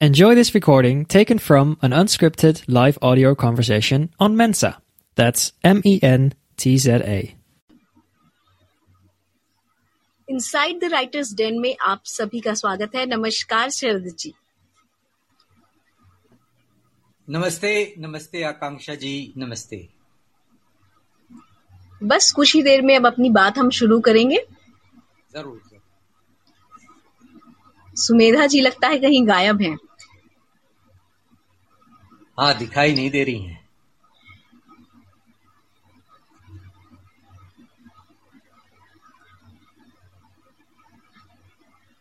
Enjoy this recording taken from an unscripted live audio conversation on Mensa. That's M E N T Z A. Inside the writers den में आप सभी का स्वागत है। नमस्कार शरद जी। नमस्ते नमस्ते आकांक्षा जी नमस्ते। बस कुछ ही देर में अब अपनी बात हम शुरू करेंगे। ज़रूर ज़रूर। सुमेधा जी लगता है कहीं गायब हैं। हाँ दिखाई नहीं दे रही हैं।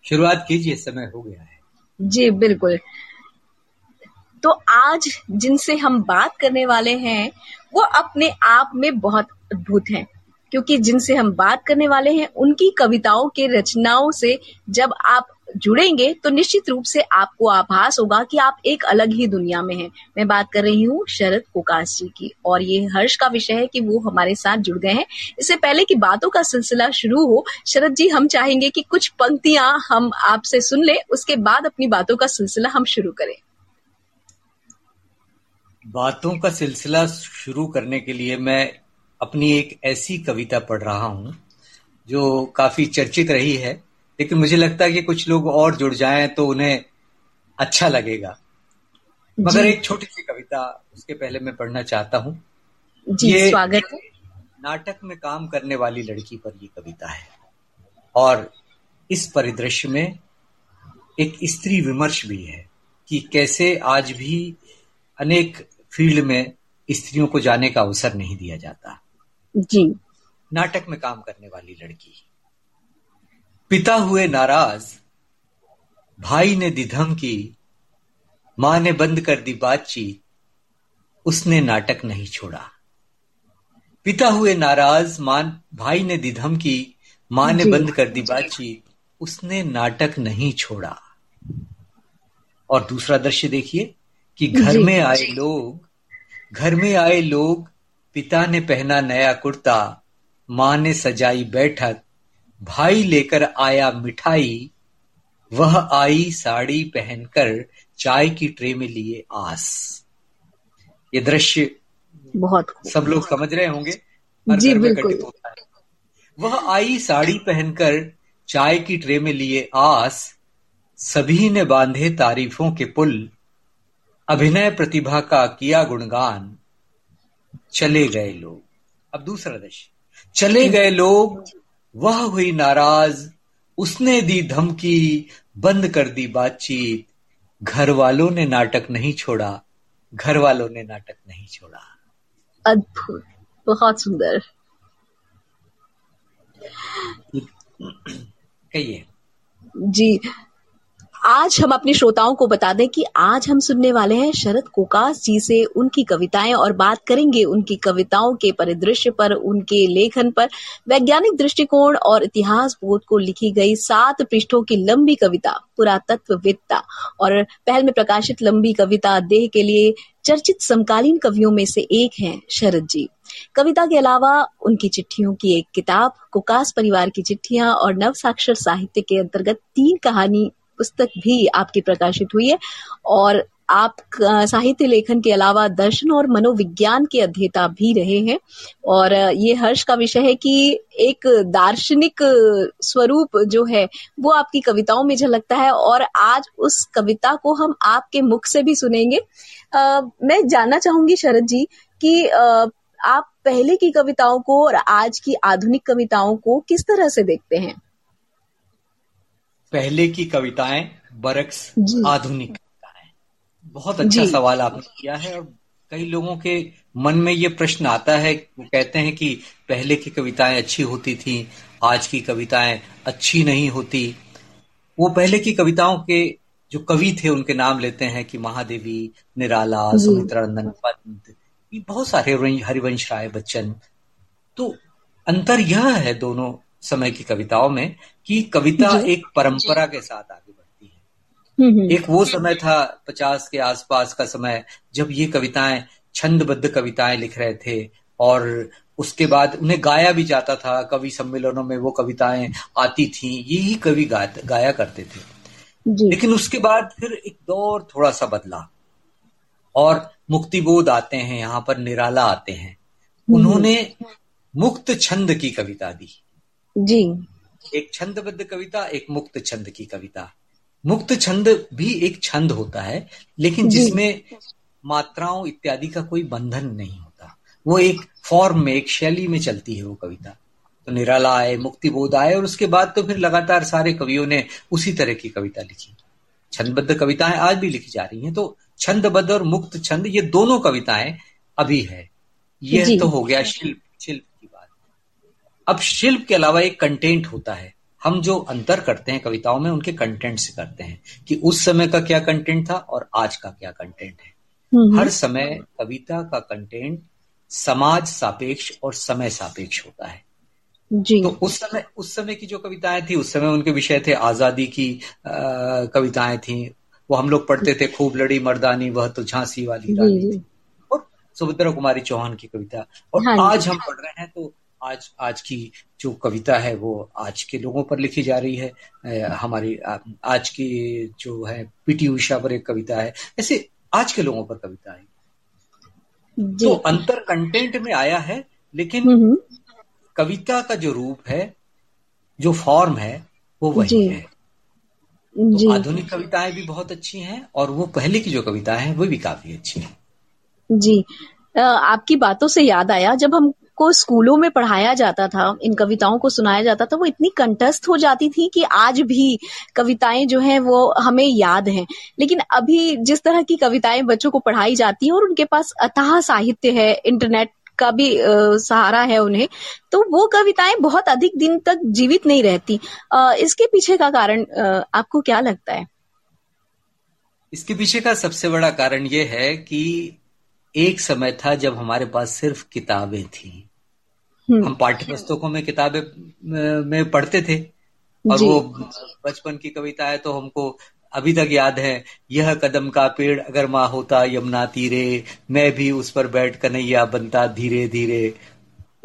शुरुआत कीजिए, समय हो गया है। जी, बिल्कुल। तो आज जिनसे हम बात करने वाले हैं, वो अपने आप में बहुत अद्भुत हैं, क्योंकि जिनसे हम बात करने वाले हैं, उनकी कविताओं के रचनाओं से जब आप जुड़ेंगे तो निश्चित रूप से आपको आभास होगा कि आप एक अलग ही दुनिया में हैं। मैं बात कर रही हूँ शरद कोकास जी की, और ये हर्ष का विषय है कि वो हमारे साथ जुड़ गए हैं। इससे पहले कि बातों का सिलसिला शुरू हो, शरद जी, हम चाहेंगे कि कुछ पंक्तियाँ हम आपसे सुन ले, उसके बाद अपनी बातों का सिलसिला हम शुरू करें। बातों का सिलसिला शुरू करने के लिए मैं अपनी एक ऐसी कविता पढ़ रहा हूँ, जो काफ़ी चर्चित रही है। लेकिन मुझे लगता है कि कुछ लोग और जुड़ जाएँ तो उन्हें अच्छा लगेगा। मगर एक छोटी सी कविता उसके पहले मैं पढ़ना चाहता हूँ। ये- स्वागत है। नाटक में काम करने वाली लड़की पर ये कविता है। और इस परिदृश्य में एक स्त्री विमर्श भी है कि कैसे आज भी अनेक फ़ील्ड में स्त्रियों को जाने का अवसर नहीं दिया जाता। जी। नाटक में काम करने वाली लड़की पिता हुए नाराज़। भाई ने दी धमकी माँ ने बंद कर दी बातचीत उसने नाटक नहीं छोड़ा। पिता हुए नाराज़ माँ भाई ने दी धमकी माँ ने बंद कर दी बातचीत उसने नाटक नहीं छोड़ा। और दूसरा दृश्य देखिए कि घर में आए लोग घर में आए लोग पिता ने पहना नया कुर्ता माँ ने सजाई बैठक भाई लेकर आया मिठाई वह आई साड़ी पहनकर चाय की ट्रे में लिए आस। ये दृश्य बहुत सब लोग समझ रहे होंगे? जी, बिल्कुल। वह आई साड़ी पहनकर चाय की ट्रे में लिए आस सभी ने बांधे तारीफों के पुल अभिनय प्रतिभा का किया गुणगान। चले गए लोग। अब दूसरा दृश्य। चले गए लोग वह हुई नाराज़। उसने दी धमकी बंद कर दी बातचीत। घर वालों ने नाटक नहीं छोड़ा। घर वालों ने नाटक नहीं छोड़ा। अद्भुत। बहुत सुंदर। कहिए। जी। आज हम अपने श्रोताओं को बता दें कि आज हम सुनने वाले हैं शरद कोकास जी से उनकी कविताएँ और बात करेंगे उनकी कविताओं के परिदृश्य पर, उनके लेखन पर। वैज्ञानिक दृष्टिकोण और इतिहास बोध को लिखी गई सात पृष्ठों की लंबी कविता, पुरातत्वविदता और पहल में प्रकाशित लंबी कविता देह के लिए चर्चित समकालीन कवियों में से एक हैं शरद जी। कविता के अलावा उनकी चिट्ठियों की एक किताब, कुकास परिवार की चिट्ठियाँ और नव साक्षर साहित्य के अंतर्गत तीन कहानी पुस्तक भी आपकी प्रकाशित हुई है। और आप साहित्य लेखन के अलावा दर्शन और मनोविज्ञान के अध्येता भी रहे हैं। और ये हर्ष का विषय है कि एक दार्शनिक स्वरूप जो है वो आपकी कविताओं में झलकता है। और आज उस कविता को हम आपके मुख से भी सुनेंगे। अ, मैं जानना चाहूँगी शरद जी कि अ, आप पहले की कविताओं को और आज की आधुनिक कविताओं को किस तरह से देखते हैं? पहले की कविताएँ बरक्स आधुनिक कविताएँ। बहुत अच्छा सवाल आपने किया है और कई लोगों के मन में ये प्रश्न आता है वो कहते हैं कि पहले की कविताएँ अच्छी होती थी आज की कविताएँ अच्छी नहीं होती। वो पहले की कविताओं के जो कवि थे उनके नाम लेते हैं कि महादेवी निराला जी। सुमित्रा नंदन पंत ये बहुत सारे हरिवंश राय बच्चन। तो अंतर यह है दोनों समय की कविताओं में कि कविता एक परंपरा के साथ आगे बढ़ती है। हम्म, हम्म, एक वो समय था पचास के आसपास का समय जब ये कविताएँ छंदबद्ध कविताएँ लिख रहे थे और उसके बाद उन्हें गाया भी जाता था कवि सम्मेलनों में वो कविताएँ आती थी यही कवि गा, गाया करते थे। लेकिन उसके बाद फिर एक दौर थोड़ा सा बदला और मुक्तिबोध आते हैं यहाँ पर निराला आते हैं। उन्होंने मुक्त छंद की कविता दी। जी। एक छंदबद्ध कविता एक मुक्त छंद की कविता। मुक्त छंद भी एक छंद होता है लेकिन जिसमें मात्राओं इत्यादि का कोई बंधन नहीं होता। वो एक फॉर्म में एक शैली में चलती है वो कविता। तो निराला आए मुक्ति बोध आए और उसके बाद तो फिर लगातार सारे कवियों ने उसी तरह की कविता लिखी। छंदबद्ध कविताएँ आज भी लिखी जा रही हैं तो छंदबद्ध और मुक्त छंद ये दोनों कविताएँ अभी है। यह तो हो गया शिल्प शिल्प अब शिल्प के अलावा एक कंटेंट होता है। हम जो अंतर करते हैं कविताओं में उनके कंटेंट से करते हैं कि उस समय का क्या कंटेंट था और आज का क्या कंटेंट है। हम्म। हर समय कविता का कंटेंट समाज सापेक्ष और समय सापेक्ष होता है। जी। तो उस समय उस समय की जो कविताएँ थी उस समय उनके विषय थे आज़ादी की कविताएँ थी। वो हम लोग पढ़ते थे खूब लड़ी मर्दानी वह तो झांसी वाली रानी और सुभद्रा कुमारी चौहान की कविता। और हाँ आज हम पढ़ रहे हैं तो आज आज की जो कविता है वो आज के लोगों पर लिखी जा रही है। हमारी आज की जो है पीटी उषा पर एक कविता है। ऐसे आज के लोगों पर कविता है। तो अंतर कंटेंट में आया है लेकिन हम्म, हम्म। कविता का जो रूप है जो फॉर्म है वो वही है। तो आधुनिक कविताएँ भी बहुत अच्छी हैं और वो पहले की जो कविताएँ हैं वो भी काफ़ी अच्छी हैं। जी। आपकी बातों से याद आया जब हमको स्कूलों में पढ़ाया जाता था इन कविताओं को सुनाया जाता था वो इतनी कंटस्थ हो जाती थी कि आज भी कविताएँ जो हैं वो हमें याद हैं। लेकिन अभी जिस तरह की कविताएँ बच्चों को पढ़ाई जाती हैं और उनके पास अथाह साहित्य है इंटरनेट का भी आ, सहारा है उन्हें तो वो कविताएँ बहुत अधिक दिन तक जीवित नहीं रहती। आ, इसके पीछे का कारण आ, आपको क्या लगता है? इसके पीछे का सबसे बड़ा कारण ये है कि एक समय था जब हमारे पास सिर्फ़ किताबें थी। हम पाठ्य पुस्तकों में किताबें में पढ़ते थे और वो बचपन की कविता है तो हमको अभी तक याद है यह कदम का पेड़ अगर माँ होता यमुना तीरे मैं भी उस पर बैठ कन्हैया बनता धीरे धीरे।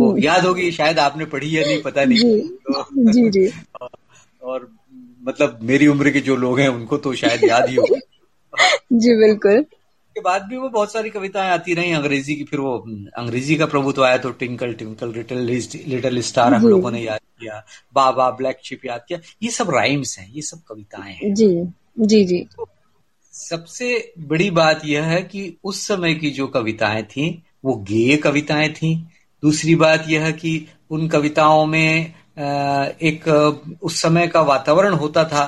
वो हम्म। याद होगी शायद आपने पढ़ी या नहीं पता नहीं। जी, तो, जी, जी. और मतलब मेरी उम्र के जो लोग हैं उनको तो शायद याद ही होगा। जी बिल्कुल। के बाद भी वो बहुत सारी कविताएँ आती रही अंग्रेज़ी की फिर वो अंग्रेज़ी का प्रभुत्व आया तो twinkle twinkle little little star हम लोगों ने याद किया बाबा ब्लैक शिप याद किया। ये सब राइम्स हैं ये सब कविताएँ हैं। जी जी जी। सबसे बड़ी बात यह है कि उस समय की जो कविताएँ थी वो गेय कविताएँ थी। दूसरी बात यह कि उन कविताओं में एक उस समय का वातावरण होता था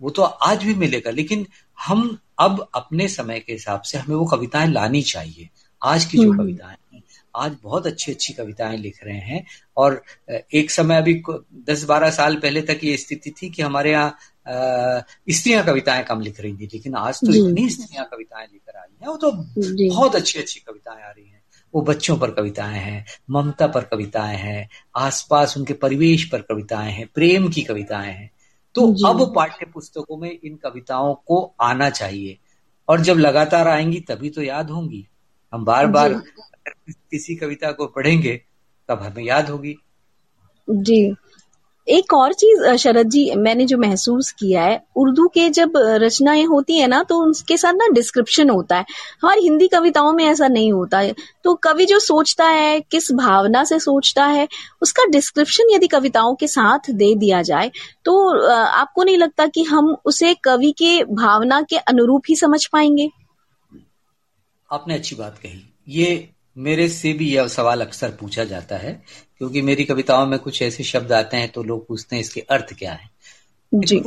वो तो आज भी मिलेगा लेकिन हम अब अपने समय के हिसाब से हमें वो कविताएँ लानी चाहिए। आज की जो हम्म। कविताएँ हैं आज बहुत अच्छी अच्छी कविताएँ लिख रहे हैं और एक समय अभी दस बारह साल पहले तक ये स्थिति थी कि हमारे यहाँ स्त्रियाँ कविताएँ कम लिख रही थी लेकिन आज तो इतनी स्त्रियाँ कविताएँ लेकर आई हैं वो तो बहुत अच्छी अच्छी कविताएँ आ रही हैं। वो बच्चों पर कविताएँ हैं ममता पर कविताएँ हैं आसपास उनके परिवेश पर कविताएँ हैं प्रेम की कविताएँ हैं। तो अब पाठ्य पुस्तकों में इन कविताओं को आना चाहिए। और जब लगातार आएँगी तभी तो याद होंगी। हम बार बार किसी कविता को पढ़ेंगे तब हमें याद होगी। जी। एक और चीज़ शरद जी, मैंने जो महसूस किया है, उर्दू के जब रचनाएँ होती है ना तो उसके साथ ना डिस्क्रिप्शन होता है। हमारी हिंदी कविताओं में ऐसा नहीं होता है। तो कवि जो सोचता है, किस भावना से सोचता है, उसका डिस्क्रिप्शन यदि कविताओं के साथ दे दिया जाए तो आपको नहीं लगता कि हम उसे कवि के भावना के अनुरूप ही समझ पाएँगे? आपने अच्छी बात कही। ये मेरे से भी यह सवाल अक्सर पूछा जाता है क्योंकि मेरी कविताओं में कुछ ऐसे शब्द आते हैं तो लोग पूछते हैं इसके अर्थ क्या है।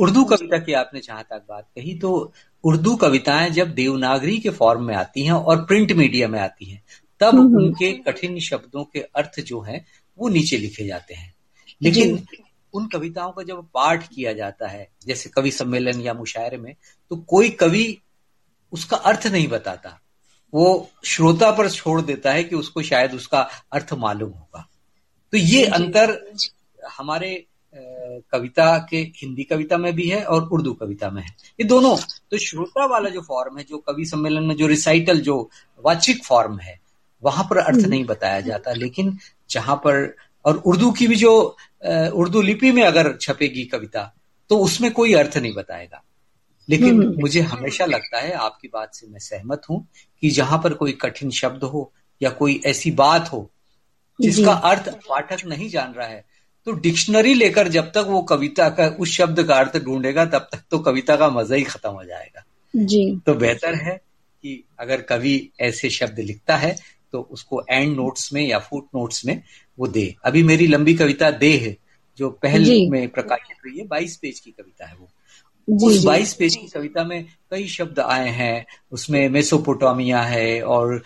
उर्दू कविता की आपने जहाँ तक बात कही तो उर्दू कविताएँ जब देवनागरी के फॉर्म में आती हैं और प्रिंट मीडिया में आती हैं तब हम्म, हम्म। उनके कठिन शब्दों के अर्थ जो हैं वो नीचे लिखे जाते हैं। लेकिन उन कविताओं का जब पाठ किया जाता है जैसे कवि सम्मेलन या मुशायरे में तो कोई कवि उसका अर्थ नहीं बताता। वो श्रोता पर छोड़ देता है कि उसको शायद उसका अर्थ मालूम होगा। तो ये अंतर हमारे कविता के हिंदी कविता में भी है और उर्दू कविता में है। ये दोनों तो श्रोता वाला जो फॉर्म है जो कवि सम्मेलन में जो रिसाइटल जो वाचिक फॉर्म है वहाँ पर अर्थ हम्म। नहीं बताया जाता। लेकिन जहाँ पर और उर्दू की भी जो उर्दू लिपि में अगर छपेगी कविता तो उसमें कोई अर्थ नहीं बताएगा। लेकिन मुझे हमेशा लगता है आपकी बात से मैं सहमत हूँ कि जहाँ पर कोई कठिन शब्द हो या कोई ऐसी बात हो जिसका अर्थ पाठक नहीं जान रहा है तो डिक्शनरी लेकर जब तक वो कविता का उस शब्द का अर्थ ढूंढेगा तब तक तो कविता का मज़ा ही खत्म हो जाएगा। जी। तो बेहतर है कि अगर कवि ऐसे शब्द लिखता है तो उसको एंड नोट्स में या फुट नोट्स में वो दे। अभी मेरी लंबी कविता दे है जो पहल में प्रकाशित हुई है बाईस पेज की कविता है वो। उस बाईस पेज की कविता में कई शब्द आए हैं। उसमें मेसोपोटामिया है और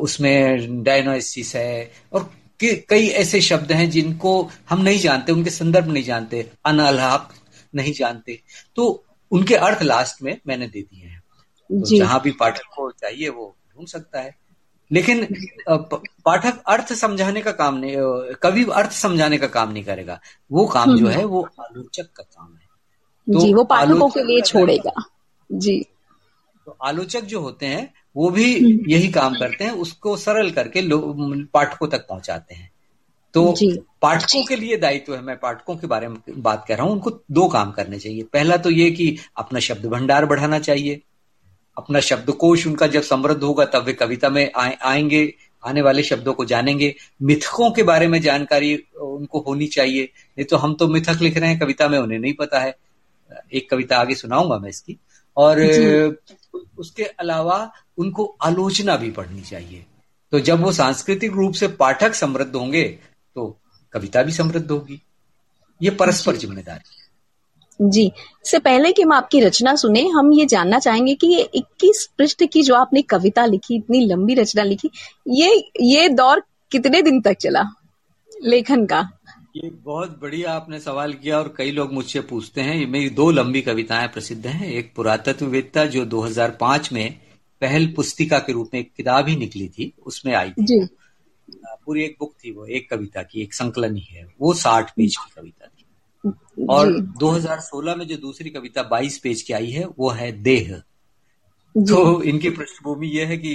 उसमें डायनोसिस है और कई ऐसे शब्द हैं जिनको हम नहीं जानते उनके संदर्भ नहीं जानते अनालाप नहीं जानते। तो उनके अर्थ लास्ट में मैंने दे दिए हैं। तो जहाँ भी पाठक को चाहिए वो ढूंढ सकता है। लेकिन पाठक अर्थ समझाने का काम नहीं कवि अर्थ समझाने का काम नहीं करेगा। वो काम जो हम्म। है वो आलोचक का काम है। तो जी वो पाठकों के लिए छोड़ेगा। जी। तो आलोचक जो होते हैं वो भी हम्म। यही काम करते हैं उसको सरल करके पाठकों तक पहुंचाते हैं। तो पाठकों के लिए दायित्व है मैं पाठकों के बारे में बात कर रहा हूँ उनको दो काम करने चाहिए। पहला तो ये कि अपना शब्द भंडार बढ़ाना चाहिए। अपना शब्दकोश उनका जब समृद्ध होगा तब वे कविता में आए, आएँगे आने वाले शब्दों को जानेंगे। मिथकों के बारे में जानकारी उनको होनी चाहिए। नहीं तो हम तो मिथक लिख रहे हैं कविता में उन्हें नहीं पता है। एक कविता आगे सुनाऊँगा मैं इसकी। और उसके अलावा उनको आलोचना भी पढ़नी चाहिए। तो जब वो सांस्कृतिक रूप से पाठक समृद्ध होंगे तो कविता भी समृद्ध होगी। ये परस्पर ज़िम्मेदारी जी। इससे पहले कि हम आपकी रचना सुने हम ये जानना चाहेंगे कि ये 21 पृष्ठ की जो आपने कविता लिखी इतनी लंबी रचना लिखी ये ये दौर कितने दिन तक चला? लेखन का। ये बहुत बढ़िया आपने सवाल किया और कई लोग मुझसे पूछते हैं। मेरी दो लंबी कविताएँ प्रसिद्ध हैं। एक पुरातत्ववेत्ता जो 2005 में पहल पुस्तिका के रूप में एक किताब ही निकली थी उसमें आई थी। पूरी एक बुक थी वो एक कविता की एक संकलन ही है। वो साठ पेज की कविता थी। और 2016 में जो दूसरी कविता 22 पेज की आई है वो है देह। तो इनकी पृष्ठभूमि यह है कि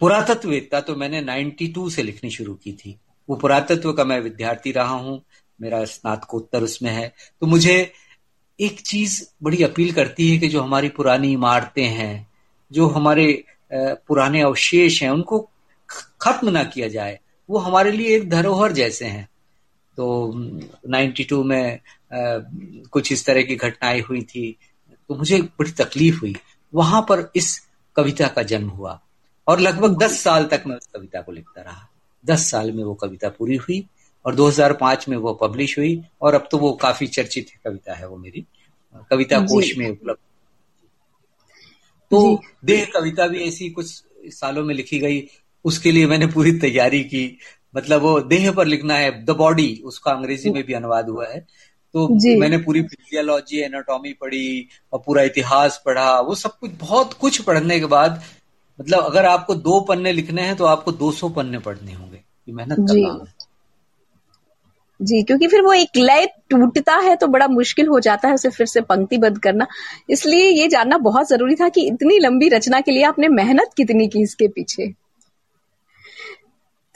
पुरातत्ववेत्ता तो मैंने 92 से लिखनी शुरू की थी। वो पुरातत्व का मैं विद्यार्थी रहा हूँ, मेरा स्नातकोत्तर उसमें है। तो मुझे एक चीज़ बड़ी अपील करती है कि जो हमारी पुरानी इमारतें हैं, जो हमारे पुराने अवशेष हैं, उनको खत्म ना किया जाए। वो हमारे लिए एक धरोहर जैसे हैं। तो 92 में कुछ इस तरह की घटनाएँ हुई थी तो मुझे बड़ी तकलीफ़ हुई। वहाँ पर इस कविता का जन्म हुआ। और लगभग दस साल तक मैं उस कविता को लिखता रहा। दस साल में वो कविता पूरी हुई और 2005 में वो पब्लिश हुई और अब तो वो काफ़ी चर्चित कविता है वो मेरी कविता कोश में उपलब्ध। तो देह कविता भी ऐसी कुछ सालों में लिखी गई उसके लिए मैंने पूरी तैयारी की। मतलब वो देह पर लिखना है द बॉडी उसका अंग्रेज़ी में भी अनुवाद हुआ है। तो मैंने पूरी फिजियोलॉजी एनाटॉमी पढ़ी और पूरा इतिहास पढ़ा। वो सब कुछ बहुत कुछ पढ़ने के बाद मतलब अगर आपको दो पन्ने लिखने हैं तो आपको 200 पन्ने पढ़ने होंगे। ये मेहनत करना। है जी क्योंकि फिर वो एक लय टूटता है तो बड़ा मुश्किल हो जाता है उसे फिर से पंक्तिबद्ध करना। इसलिए ये जानना बहुत ज़रूरी था कि इतनी लंबी रचना के लिए आपने मेहनत कितनी की इसके पीछे।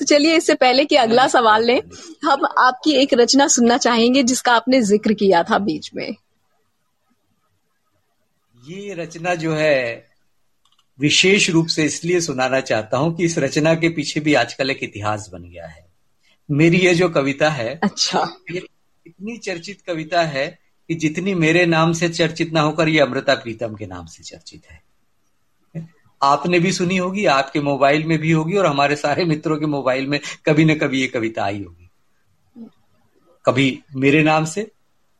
तो चलिए इससे पहले कि अगला सवाल लें हम आपकी एक रचना सुनना चाहेंगे जिसका आपने ज़िक्र किया था बीच में। ये रचना जो है विशेष रूप से इसलिए सुनाना चाहता हूँ कि इस रचना के पीछे भी आजकल एक इतिहास बन गया है। मेरी ये जो कविता है अच्छा। ये इतनी चर्चित कविता है कि जितनी मेरे नाम से चर्चित ना होकर ये अमृता प्रीतम के नाम से चर्चित है। आपने भी सुनी होगी आपके मोबाइल में भी होगी और हमारे सारे मित्रों के मोबाइल में कभी न कभी ये कविता आई होगी। कभी मेरे नाम से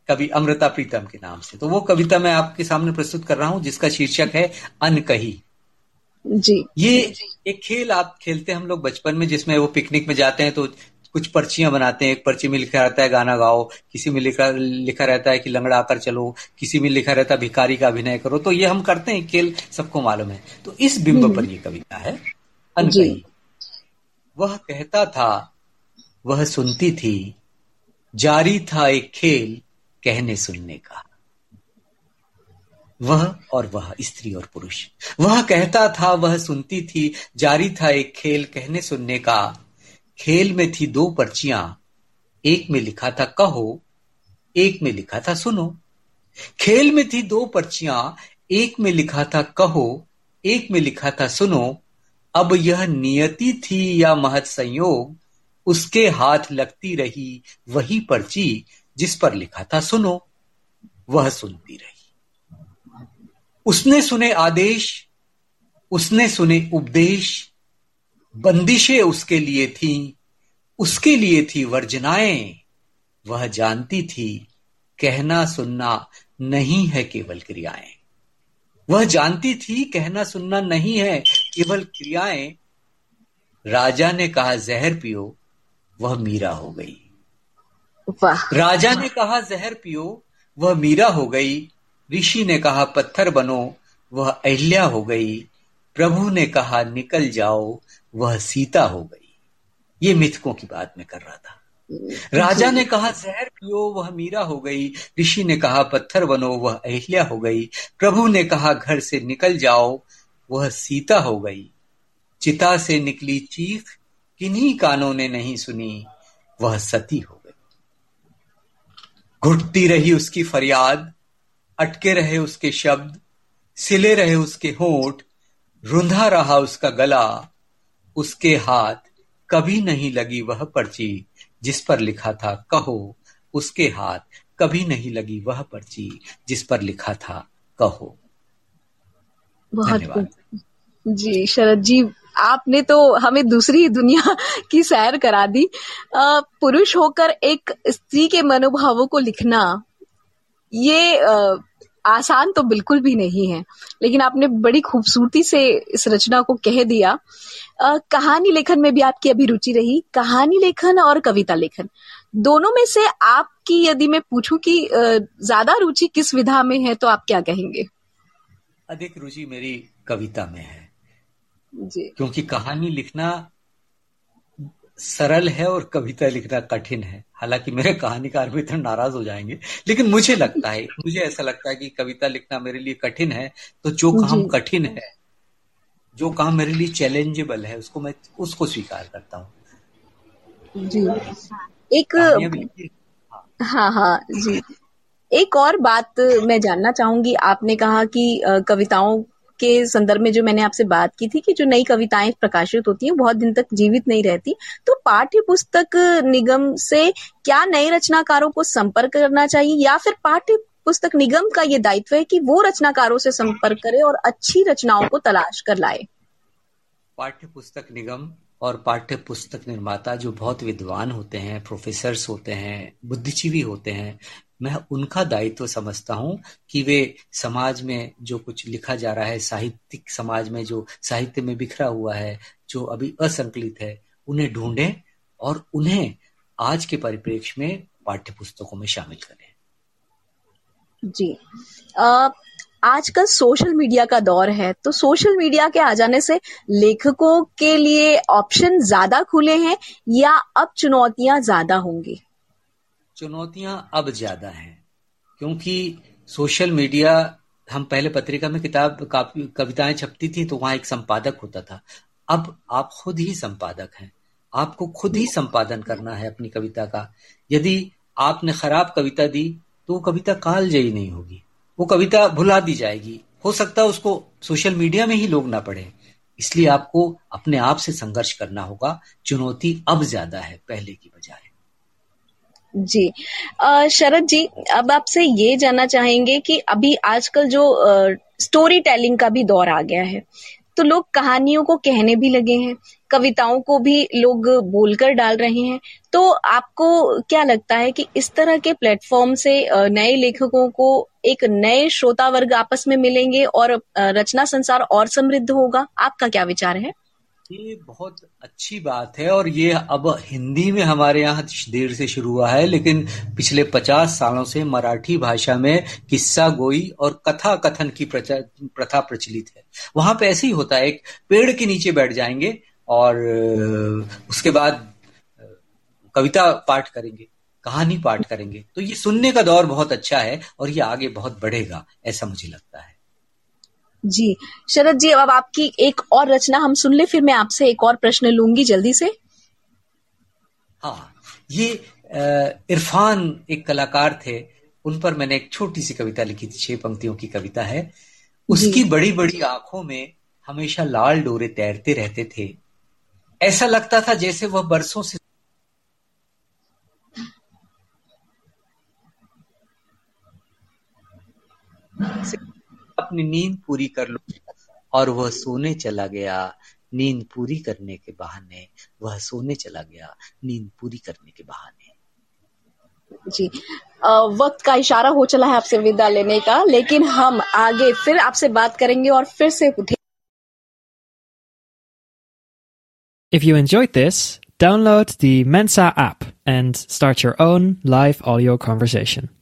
कभी अमृता प्रीतम के नाम से। तो वो कविता मैं आपके सामने प्रस्तुत कर रहा हूँ जिसका शीर्षक है अनकही। जी। ये एक खेल आप खेलते हैं हम लोग बचपन में जिसमें वो पिकनिक में जाते हैं तो कुछ पर्चियाँ बनाते हैं। एक पर्ची में लिखा रहता है गाना गाओ। किसी में लिखा लिखा रहता है कि लंगड़ा आकर चलो। किसी में लिखा रहता है भिखारी का अभिनय करो। तो ये हम करते हैं खेल सबको मालूम है। तो इस बिंब हम्म। पर ये कविता है अनकही। वह कहता था वह सुनती थी जारी था एक खेल कहने सुनने का। वह और वह स्त्री और पुरुष। वह कहता था, वह सुनती थी, जारी था एक खेल कहने सुनने का। खेल में थी दो पर्चियाँ, एक में लिखा था कहो, एक में लिखा था सुनो। खेल में थी दो पर्चियाँ, एक में लिखा था कहो, एक में लिखा था सुनो। अब यह नियति थी या महत संयोग, उसके हाथ लगती रही वही पर्ची जिस पर लिखा था सुनो। वह सुनती रही। उसने सुने आदेश उसने सुने उपदेश बंदिशें उसके लिए थी उसके लिए थी वर्जनाएँ। वह जानती थी कहना सुनना नहीं है केवल क्रियाएँ। वह जानती थी कहना सुनना नहीं है केवल क्रियाएँ। राजा ने कहा जहर पियो वह मीरा हो गई। राजा ने कहा जहर पियो वह मीरा हो गई। ऋषि ने कहा पत्थर बनो वह अहिल्या हो गई। प्रभु ने कहा निकल जाओ वह सीता हो गई। ये मिथकों की बात में कर रहा था। राजा ने कहा जहर पियो वह मीरा हो गई। ऋषि ने कहा पत्थर बनो वह अहिल्या हो गई। प्रभु ने कहा घर से निकल जाओ वह सीता हो गई। चिता से निकली चीख किन्हीं कानों ने नहीं सुनी वह सती हो गई। घुटती रही उसकी फरियाद। अटके रहे उसके शब्द सिले रहे उसके होठ रुंधा रहा उसका गला उसके हाथ कभी नहीं लगी वह पर्ची जिस पर लिखा था कहो उसके हाथ कभी नहीं लगी वह पर्ची जिस पर लिखा था कहो। बहुत जी शरद जी आपने तो हमें दूसरी दुनिया की सैर करा दी। पुरुष होकर एक स्त्री के मनोभावों को लिखना ये आसान तो बिल्कुल भी नहीं है लेकिन आपने बड़ी खूबसूरती से इस रचना को कह दिया। आ, कहानी लेखन में भी आपकी अभी रुचि रही कहानी लेखन और कविता लेखन। दोनों में से आपकी यदि मैं पूछूँ कि ज़्यादा रुचि किस विधा में है तो आप क्या कहेंगे? अधिक रुचि मेरी कविता में है। जी। क्योंकि कहानी लिखना सरल है और कविता लिखना कठिन है। हालाँकि मेरे कहानीकार भी इतना नाराज़ हो जाएँगे लेकिन मुझे लगता है मुझे ऐसा लगता है कि कविता लिखना मेरे लिए कठिन है। तो जो काम कठिन है जो काम मेरे लिए चैलेंजेबल है उसको मैं उसको स्वीकार करता हूँ। जी। एक हाँ। हाँ जी। एक और बात मैं जानना चाहूँगी। आपने कहा कि कविताओं के संदर्भ में जो मैंने आपसे बात की थी कि जो नई कविताएँ प्रकाशित होती हैं, बहुत दिन तक जीवित नहीं रहती। तो पाठ्य पुस्तक निगम से क्या नए रचनाकारों को संपर्क करना चाहिए या फिर पाठ्य पुस्तक निगम का ये दायित्व है कि वो रचनाकारों से संपर्क करे और अच्छी रचनाओं को तलाश कर लाए? पाठ्य पुस्तक निगम और पाठ्य पुस्तक निर्माता जो बहुत विद्वान होते हैं प्रोफेसर्स होते हैं बुद्धिजीवी होते हैं मैं उनका दायित्व समझता हूँ कि वे समाज में जो कुछ लिखा जा रहा है साहित्यिक समाज में जो साहित्य में बिखरा हुआ है जो अभी असंकलित है उन्हें ढूंढें और उन्हें आज के परिप्रेक्ष्य में पाठ्य पुस्तकों में शामिल करें। जी। आ, आजकल सोशल मीडिया का दौर है तो सोशल मीडिया के आ जाने से लेखकों के लिए ऑप्शन ज़्यादा खुले हैं या अब चुनौतियाँ ज़्यादा होंगी? चुनौतियाँ अब ज़्यादा हैं, क्योंकि सोशल मीडिया, हम पहले पत्रिका में किताब कविताएँ छपती थी तो वहाँ एक संपादक होता था। अब आप खुद ही संपादक हैं। आपको खुद ही संपादन करना है अपनी कविता का। यदि आपने खराब कविता दी तो वो कविता काल जयी नहीं होगी। वो कविता भुला दी जाएगी। हो सकता है उसको सोशल मीडिया में ही लोग ना पढ़े। इसलिए आपको अपने आप से संघर्ष करना होगा। चुनौती अब ज़्यादा है, पहले की बजाय। जी। शरद जी, अब आपसे ये जानना चाहेंगे कि अभी आजकल जो स्टोरी टेलिंग का भी दौर आ गया है। तो लोग कहानियों को कहने भी लगे हैं, कविताओं को भी लोग बोलकर डाल रहे हैं। तो आपको क्या लगता है कि इस तरह के प्लेटफॉर्म से नए लेखकों को एक नए श्रोता वर्ग आपस में मिलेंगे और रचना संसार और समृद्ध होगा? आपका क्या विचार है? ये बहुत अच्छी बात है और ये अब हिंदी में हमारे यहाँ देर से शुरू हुआ है, लेकिन पिछले पचास सालों से मराठी भाषा में किस्सा गोई और कथा कथन की प्रथा प्रचलित है। वहाँ पे ऐसे ही होता है, एक पेड़ के नीचे बैठ जाएँगे और उसके बाद कविता पाठ करेंगे, कहानी पाठ करेंगे। तो ये सुनने का दौर बहुत अच्छा है और ये आगे बहुत बढ़ेगा, ऐसा मुझे लगता है। जी। शरद जी अब आपकी एक और रचना हम सुन ले फिर मैं आपसे एक और प्रश्न लूँगी जल्दी से। हाँ ये इरफान एक कलाकार थे उन पर मैंने एक छोटी सी कविता लिखी थी छह पंक्तियों की कविता है। उसकी बड़ी बड़ी आँखों में हमेशा लाल डोरे तैरते रहते थे। ऐसा लगता था जैसे वह बरसों से अपनी नींद पूरी कर लो। और वह सोने चला गया। नींद पूरी करने के बहाने वह सोने चला गया। नींद पूरी करने के बहाने। जी। वक्त का इशारा हो चला है आपसे विदा लेने का लेकिन हम आगे फिर आपसे बात करेंगे और फिर से उठे। If you enjoyed this, download the Mensa app and start your own live audio conversation.